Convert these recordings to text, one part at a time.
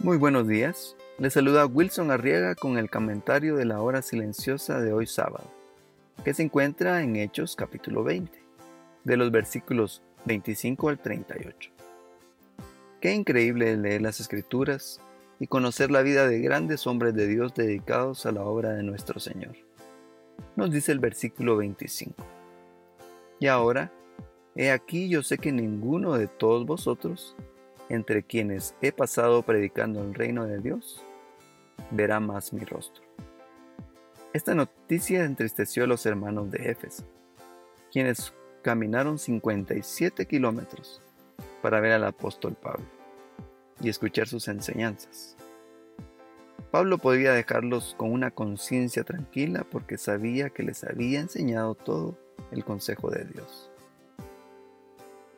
Muy buenos días. Les saluda Wilson Arriaga con el comentario de la hora silenciosa de hoy sábado, que se encuentra en Hechos capítulo 20, de los versículos 25 al 38. Qué increíble leer las escrituras y conocer la vida de grandes hombres de Dios dedicados a la obra de nuestro Señor. Nos dice el versículo 25. Y ahora, he aquí yo sé que ninguno de todos vosotros entre quienes he pasado predicando el reino de Dios, verá más mi rostro. Esta noticia entristeció a los hermanos de Éfeso, quienes caminaron 57 kilómetros para ver al apóstol Pablo y escuchar sus enseñanzas. Pablo podía dejarlos con una conciencia tranquila porque sabía que les había enseñado todo el consejo de Dios.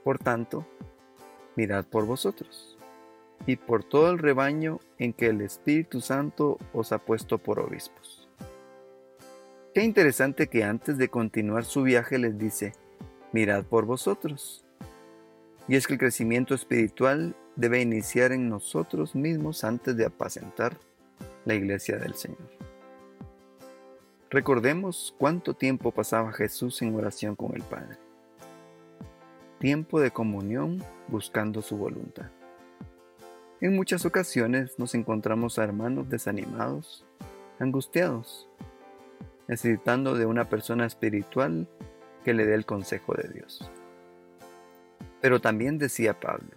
Por tanto, mirad por vosotros y por todo el rebaño en que el Espíritu Santo os ha puesto por obispos. Qué interesante que antes de continuar su viaje les dice, mirad por vosotros. Y es que el crecimiento espiritual debe iniciar en nosotros mismos antes de apacentar la iglesia del Señor. Recordemos cuánto tiempo pasaba Jesús en oración con el Padre tiempo de comunión buscando su voluntad. En muchas ocasiones nos encontramos a hermanos desanimados, angustiados, necesitando de una persona espiritual que le dé el consejo de Dios. Pero también decía Pablo,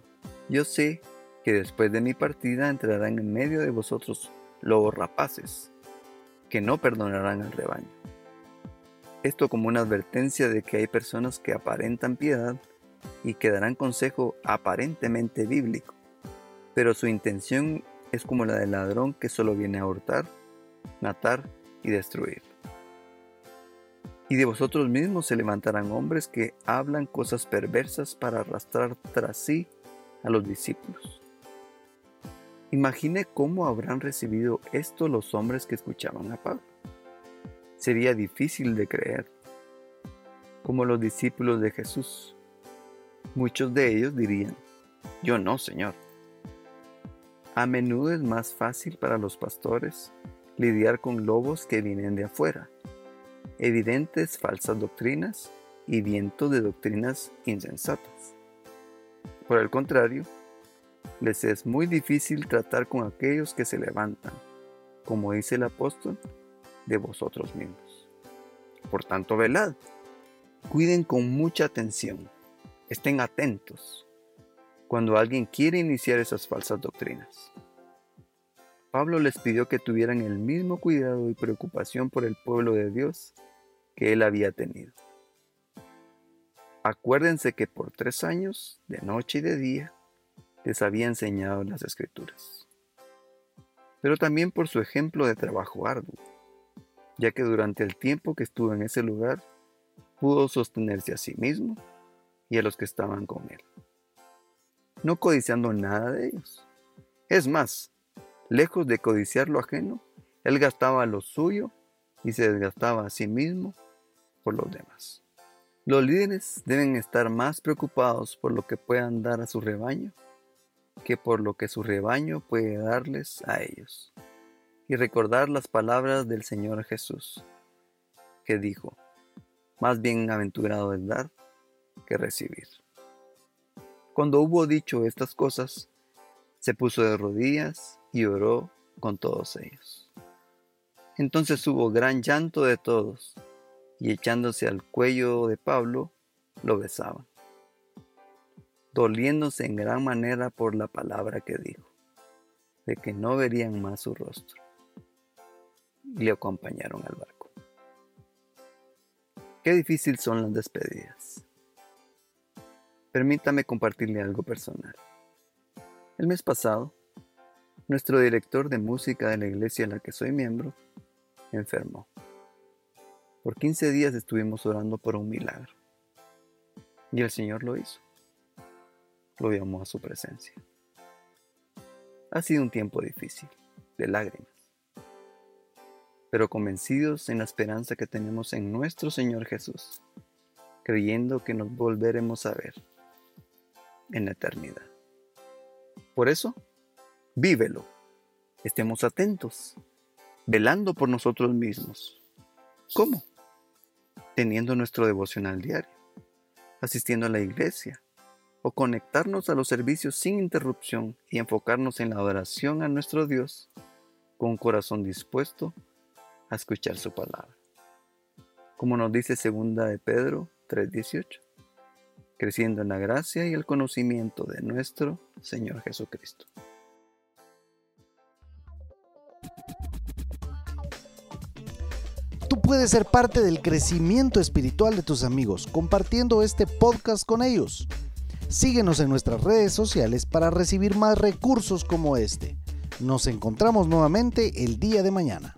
yo sé que después de mi partida entrarán en medio de vosotros lobos rapaces, que no perdonarán al rebaño. Esto como una advertencia de que hay personas que aparentan piedad, y que darán consejo aparentemente bíblico, pero su intención es como la del ladrón que solo viene a hurtar, matar y destruir. Y de vosotros mismos se levantarán hombres que hablan cosas perversas para arrastrar tras sí a los discípulos. Imagine cómo habrán recibido esto los hombres que escuchaban a Pablo. Sería difícil de creer, como los discípulos de Jesús, Muchos de ellos dirían, yo no, Señor. A menudo es más fácil para los pastores lidiar con lobos que vienen de afuera, evidentes falsas doctrinas y vientos de doctrinas insensatas. Por el contrario, les es muy difícil tratar con aquellos que se levantan, como dice el apóstol, de vosotros mismos. Por tanto, velad, cuiden con mucha atención Estén atentos cuando alguien quiere iniciar esas falsas doctrinas. Pablo les pidió que tuvieran el mismo cuidado y preocupación por el pueblo de Dios que él había tenido. Acuérdense que por tres años, de noche y de día, les había enseñado las escrituras. Pero también por su ejemplo de trabajo arduo, ya que durante el tiempo que estuvo en ese lugar, pudo sostenerse a sí mismo y a los que estaban con él, no codiciando nada de ellos. Es más, lejos de codiciar lo ajeno, él gastaba lo suyo y se desgastaba a sí mismo por los demás. Los líderes deben estar más preocupados por lo que puedan dar a su rebaño que por lo que su rebaño puede darles a ellos. Y recordar las palabras del Señor Jesús, que dijo, más bien aventurado es dar que recibir. Cuando hubo dicho estas cosas, se puso de rodillas y oró con todos ellos. Entonces hubo gran llanto de todos, y echándose al cuello de Pablo, lo besaban, doliéndose en gran manera por la palabra que dijo, de que no verían más su rostro. Y le acompañaron al barco. Qué difícil son las despedidas. Permítame compartirle algo personal. El mes pasado nuestro director de música de la iglesia en la que soy miembro enfermó. Por 15 días estuvimos orando por un milagro. Y el Señor lo hizo. Lo llamó a su presencia. Ha sido un tiempo difícil, de lágrimas, pero convencidos en la esperanza que tenemos en nuestro Señor Jesús, creyendo que nos volveremos a ver en la eternidad. Por eso, vívelo. Estemos atentos, velando por nosotros mismos. ¿Cómo? Teniendo nuestro devocional diario, asistiendo a la iglesia, o conectarnos a los servicios sin interrupción y enfocarnos en la adoración a nuestro Dios con un corazón dispuesto a escuchar su palabra. Como nos dice segunda de Pedro 3:18, creciendo en la gracia y el conocimiento de nuestro Señor Jesucristo. Tú puedes ser parte del crecimiento espiritual de tus amigos compartiendo este podcast con ellos. Síguenos en nuestras redes sociales para recibir más recursos como este. Nos encontramos nuevamente el día de mañana.